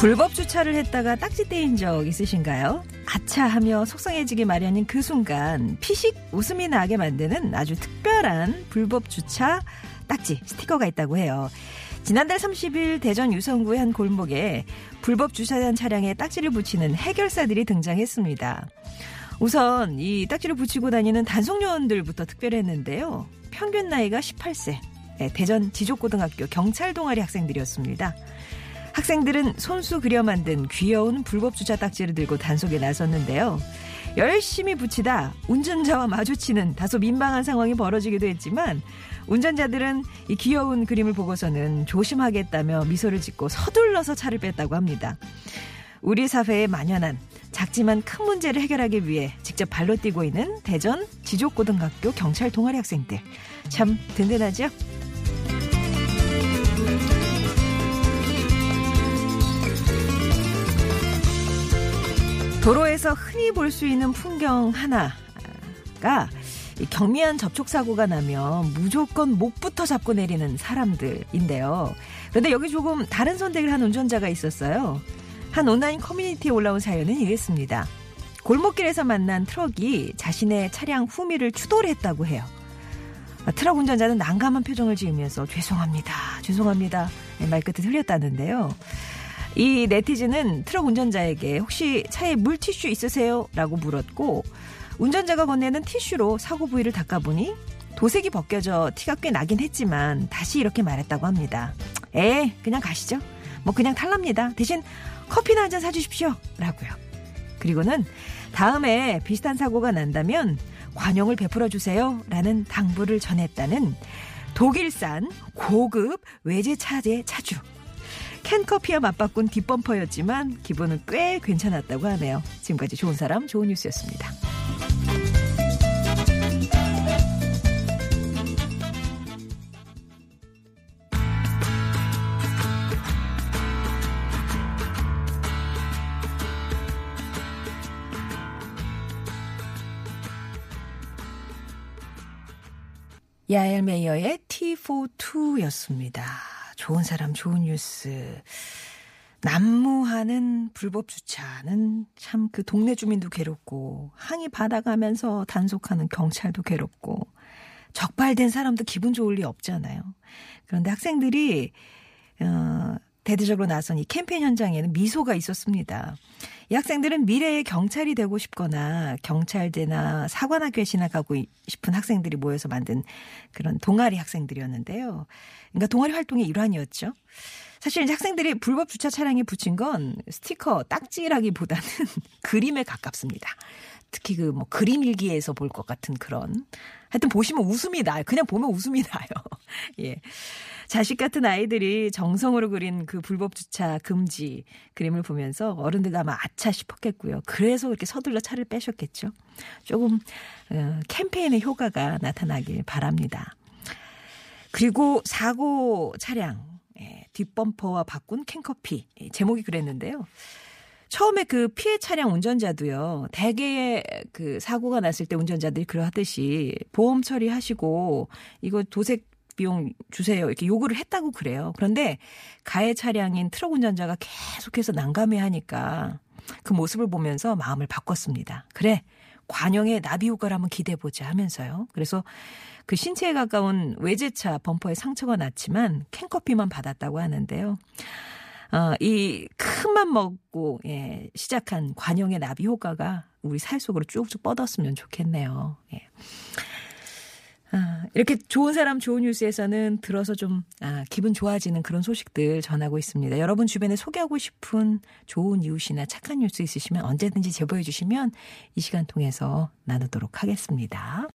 불법 주차를 했다가 딱지 떼인 적 있으신가요? 아차 하며 속상해지기 마련인 그 순간 피식 웃음이 나게 만드는 아주 특별한 불법 주차 딱지 스티커가 있다고 해요. 지난달 30일 대전 유성구의 한 골목에 불법 주차한 차량에 딱지를 붙이는 해결사들이 등장했습니다. 우선 이 딱지를 붙이고 다니는 단속요원들부터 특별했는데요. 평균 나이가 18세. 대전 지족고등학교 경찰 동아리 학생들이었습니다. 학생들은 손수 그려 만든 귀여운 불법 주차 딱지를 들고 단속에 나섰는데요. 열심히 붙이다 운전자와 마주치는 다소 민망한 상황이 벌어지기도 했지만 운전자들은 이 귀여운 그림을 보고서는 조심하겠다며 미소를 짓고 서둘러서 차를 뺐다고 합니다. 우리 사회에 만연한 작지만 큰 문제를 해결하기 위해 직접 발로 뛰고 있는 대전 지족고등학교 경찰 동아리 학생들. 참 든든하죠? 도로에서 흔히 볼 수 있는 풍경 하나가 경미한 접촉 사고가 나면 무조건 목부터 잡고 내리는 사람들인데요. 그런데 여기 조금 다른 선택을 한 운전자가 있었어요. 한 온라인 커뮤니티에 올라온 사연은 이랬습니다. 골목길에서 만난 트럭이 자신의 차량 후미를 추돌 했다고 해요. 트럭 운전자는 난감한 표정을 지으면서 죄송합니다. 죄송합니다. 말끝을 흐렸다는데요. 이 네티즌은 트럭 운전자에게 혹시 차에 물티슈 있으세요? 라고 물었고 운전자가 건네는 티슈로 사고 부위를 닦아보니 도색이 벗겨져 티가 꽤 나긴 했지만 다시 이렇게 말했다고 합니다. 에 그냥 가시죠. 뭐 그냥 탈랍니다. 대신 커피나 한 잔 사주십시오. 라고요. 그리고는 다음에 비슷한 사고가 난다면 관용을 베풀어 주세요. 라는 당부를 전했다는 독일산 고급 외제차의 차주. 캔커피와 맞바꾼 뒷범퍼였지만 기분은 꽤 괜찮았다고 하네요. 지금까지 좋은 사람 좋은 뉴스였습니다. 야엘 메이어의 T42였습니다. 좋은 사람, 좋은 뉴스. 난무하는 불법 주차는 참 그 동네 주민도 괴롭고 항의 받아가면서 단속하는 경찰도 괴롭고 적발된 사람도 기분 좋을 리 없잖아요. 그런데 학생들이 어 대대적으로 나선 이 캠페인 현장에는 미소가 있었습니다. 이 학생들은 미래의 경찰이 되고 싶거나 경찰대나 사관학교에 진학하고 싶은 학생들이 모여서 만든 그런 동아리 학생들이었는데요. 그러니까 동아리 활동의 일환이었죠. 사실 이제 학생들이 불법 주차 차량에 붙인 건 스티커 딱지라기보다는 그림에 가깝습니다. 특히 그 뭐 그림 일기에서 볼 것 같은 그런 하여튼 보시면 웃음이 나요. 그냥 보면 웃음이 나요. 예. 자식 같은 아이들이 정성으로 그린 그 불법 주차 금지 그림을 보면서 어른들 아마 아차 싶었겠고요. 그래서 이렇게 서둘러 차를 빼셨겠죠. 조금 어, 캠페인의 효과가 나타나길 바랍니다. 그리고 사고 차량 예, 뒷범퍼와 바꾼 캔커피 예, 제목이 그랬는데요. 처음에 그 피해 차량 운전자도요, 대개의 그 사고가 났을 때 운전자들이 그러하듯이 보험 처리하시고 이거 도색 비용 주세요. 이렇게 요구를 했다고 그래요. 그런데 가해 차량인 트럭 운전자가 계속해서 난감해 하니까 그 모습을 보면서 마음을 바꿨습니다. 그래. 관용의 나비 효과를 한번 기대해보자 하면서요. 그래서 그 신체에 가까운 외제차 범퍼에 상처가 났지만 캔커피만 받았다고 하는데요. 어, 이 큰맘 먹고 예, 시작한 관용의 나비 효과가 우리 사회 속으로 쭉쭉 뻗었으면 좋겠네요. 예. 아, 이렇게 좋은 사람 좋은 뉴스에서는 들어서 좀 아, 기분 좋아지는 그런 소식들 전하고 있습니다. 여러분 주변에 소개하고 싶은 좋은 이웃이나 착한 뉴스 있으시면 언제든지 제보해 주시면 이 시간 통해서 나누도록 하겠습니다.